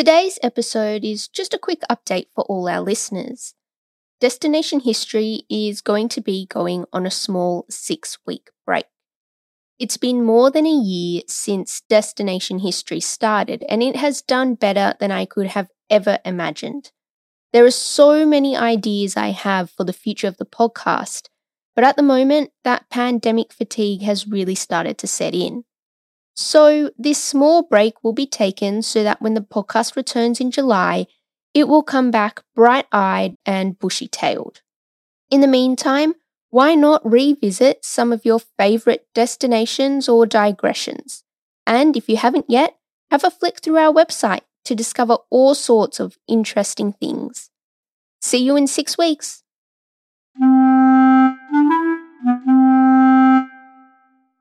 Today's episode is just a quick update for all our listeners. Destination History is going to be going on a small six week break. It's been more than a year since Destination History started, and it has done better than I could have ever imagined. There are so many ideas I have for the future of the podcast, but at the moment, that pandemic fatigue has really started to set in. So, this small break will be taken so that when the podcast returns in July, it will come back bright eyed and bushy tailed. In the meantime, why not revisit some of your favourite destinations or digressions? And if you haven't yet, have a flick through our website to discover all sorts of interesting things. See you in six weeks.